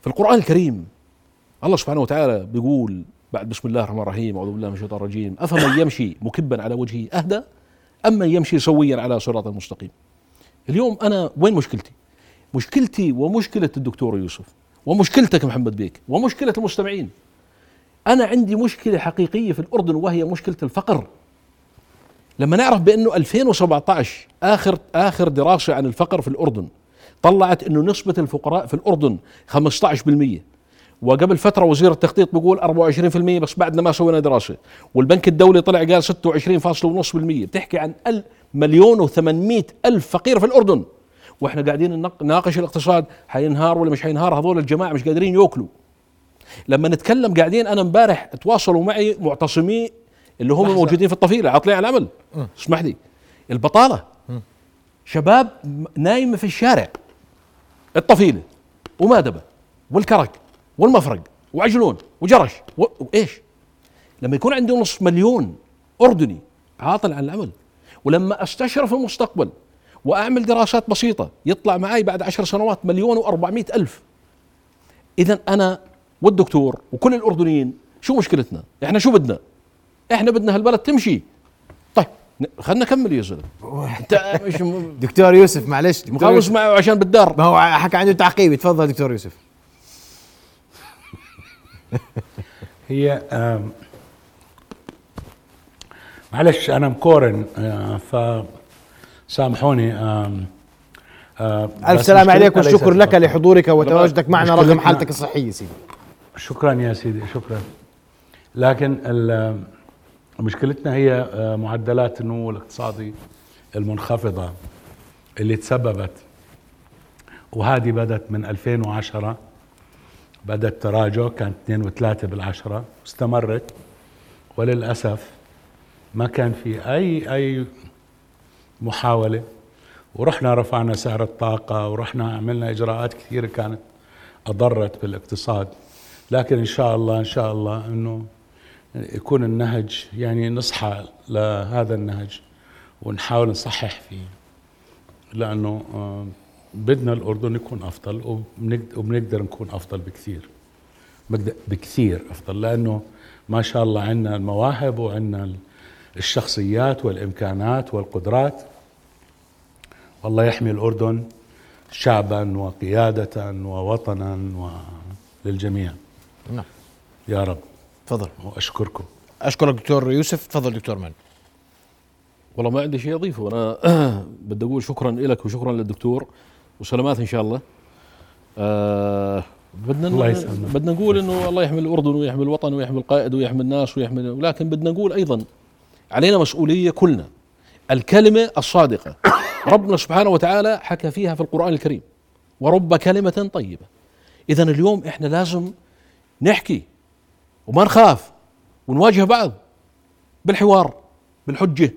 في القرآن الكريم الله سبحانه وتعالى بيقول بعد بسم الله الرحمن الرحيم أعوذ بالله من الشيطان الرجيم أفمن يمشي مكبا على وجهه أهدى أم من يمشي سويا على صراط مستقيم؟ اليوم أنا وين مشكلتي؟ مشكلتي ومشكلة الدكتور يوسف ومشكلتك محمد بيك ومشكلة المستمعين. أنا عندي مشكلة حقيقية في الأردن وهي مشكلة الفقر. لما نعرف بأنه 2017 آخر آخر دراسة عن الفقر في الأردن طلعت أنه نسبة الفقراء في الأردن 15% وقبل فترة وزير التخطيط بيقول 24% بس بعدنا ما سوينا دراسة. والبنك الدولي طلع قال 26.5% بتحكي عن مليون و800 ألف فقير في الأردن. وإحنا قاعدين نناق- نناقش الاقتصاد حينهار ولا مش حينهار؟ هذول الجماعة مش قادرين يأكلوا. لما نتكلم قاعدين أنا امبارح تواصلوا معي معتصمي اللي هم. موجودين في الطفيلة عاطلين على العمل. اسمح لي. البطالة. شباب نايمه في الشارع. الطفيلة ومادبة والكرك والمفرق وعجلون وجرش و- وإيش؟ لما يكون عندي نصف مليون أردني عاطل عن العمل. ولما أستشرف المستقبل وأعمل دراسات بسيطة يطلع معي بعد عشر سنوات مليون وأربعمائة ألف. اذا أنا والدكتور وكل الأردنيين شو مشكلتنا؟ إحنا شو بدنا؟ إحنا بدنا هالبلد تمشي. طيب خلنا نكمل يا زلمة. انت مش م- دكتور يوسف معلش يوسف. معه عشان بالدار. ما هو حكى عنده تعقيب. تفضل دكتور يوسف. هي آم، معلش أنا مكورن آه، ف سامحوني آم، ألف سلام عليك والشكر لك. لحضورك وتواجدك معنا رغم حالتك الصحية سيدي. شكرا يا سيدي شكرا. لكن مشكلتنا هي آه، معدلات النمو الاقتصادي المنخفضة اللي تسببت. وهذه بدت من 2010 بدت تراجع كانت 2 و3 بالعشرة استمرت. وللأسف ما كان في أي أي محاولة. ورحنا رفعنا سعر الطاقة ورحنا عملنا إجراءات كثيرة كانت أضرت بالاقتصاد. لكن إن شاء الله إن شاء الله أنه يكون النهج يعني نصحى لهذا النهج ونحاول نصحح فيه. لأنه آه، بدنا الأردن يكون وبنقد- وبنقدر نكون أفضل بكثير. بكثير أفضل لأنه ما شاء الله عندنا المواهب وعندنا الشخصيات والإمكانات والقدرات. والله يحمي الأردن شعبا وقيادة ووطنا وللجميع. نعم. يا رب. تفضل. وأشكركم أشكرك دكتور يوسف. تفضل دكتور مان والله ما عندي شيء أضيفه. أنا بدي أقول شكرا لك وشكرا للدكتور وسلامات إن شاء الله. آه بدنا الله يسلمك. بدنا نقول إنه الله يحمي الأردن ويحمي الوطن ويحمي القائد ويحمي الناس ويحمي ولكن بدنا نقول أيضا علينا مسؤولية كلنا. الكلمة الصادقة. ربنا سبحانه وتعالى حكى فيها في القرآن الكريم. ورب كلمة طيبة. اذا اليوم إحنا لازم نحكي وما نخاف ونواجه بعض بالحوار بالحجة.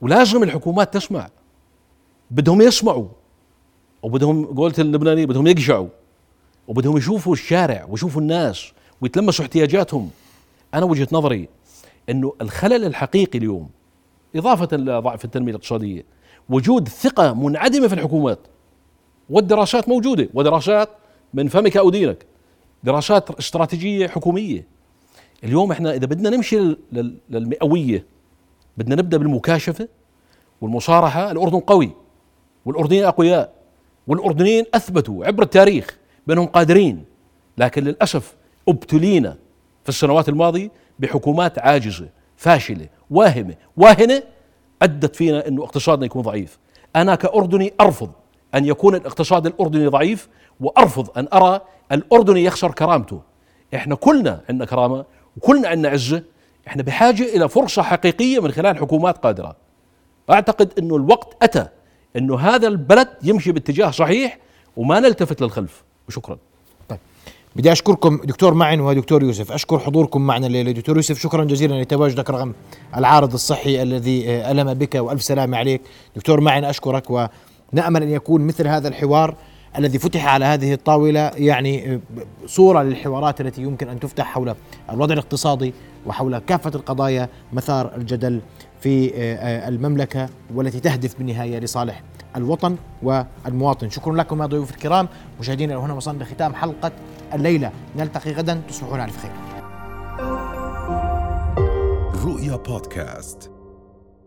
ولازم الحكومات تسمع. بدهم يسمعوا وبدهم قولت اللبناني بدهم يقشعوا وبدهم يشوفوا الشارع ويشوفوا الناس ويتلمسوا احتياجاتهم. أنا وجهة نظري إنه الخلل الحقيقي اليوم إضافة لضعف التنمية الاقتصادية وجود ثقة منعدمة في الحكومات والدراسات موجودة ودراسات من فمك أو دينك. دراسات استراتيجية حكومية. اليوم إحنا إذا بدنا نمشي للمئوية بدنا نبدأ بالمكاشفة والمصارحة. الأردن قوي والأردنيين أقوياء والأردنيين أثبتوا عبر التاريخ بأنهم قادرين. لكن للأسف ابتلينا في السنوات الماضية بحكومات عاجزة فاشلة واهمة. واهنة أدت فينا إنه اقتصادنا يكون ضعيف. أنا كأردني أرفض أن يكون الاقتصاد الأردني ضعيف وأرفض أن أرى الاردني يخسر كرامته. إحنا كلنا عندنا كرامة وكلنا عندنا عزة. إحنا بحاجة إلى فرصة حقيقية من خلال حكومات قادرة. أعتقد إنه الوقت أتى إنه هذا البلد يمشي باتجاه صحيح وما نلتفت للخلف. وشكرا طيب. بدي أشكركم دكتور معن ودكتور يوسف. أشكر حضوركم معنا الليلة. دكتور يوسف شكرا جزيلا لتواجدك رغم العارض الصحي الذي ألم بك وألف سلامة عليك. دكتور معن أشكرك ونأمل أن يكون مثل هذا الحوار الذي فتح على هذه الطاولة يعني صورة للحوارات التي يمكن أن تفتح حول الوضع الاقتصادي وحول كافة القضايا مثار الجدل في آه، المملكة والتي تهدف بالنهاية لصالح الوطن والمواطن. شكرا لكم يا ضيوف الكرام. مشاهدينا هنا وصلنا لختام حلقة الليلة. نلتقي غدا. تصبحون على خير. رؤيا بودكاست.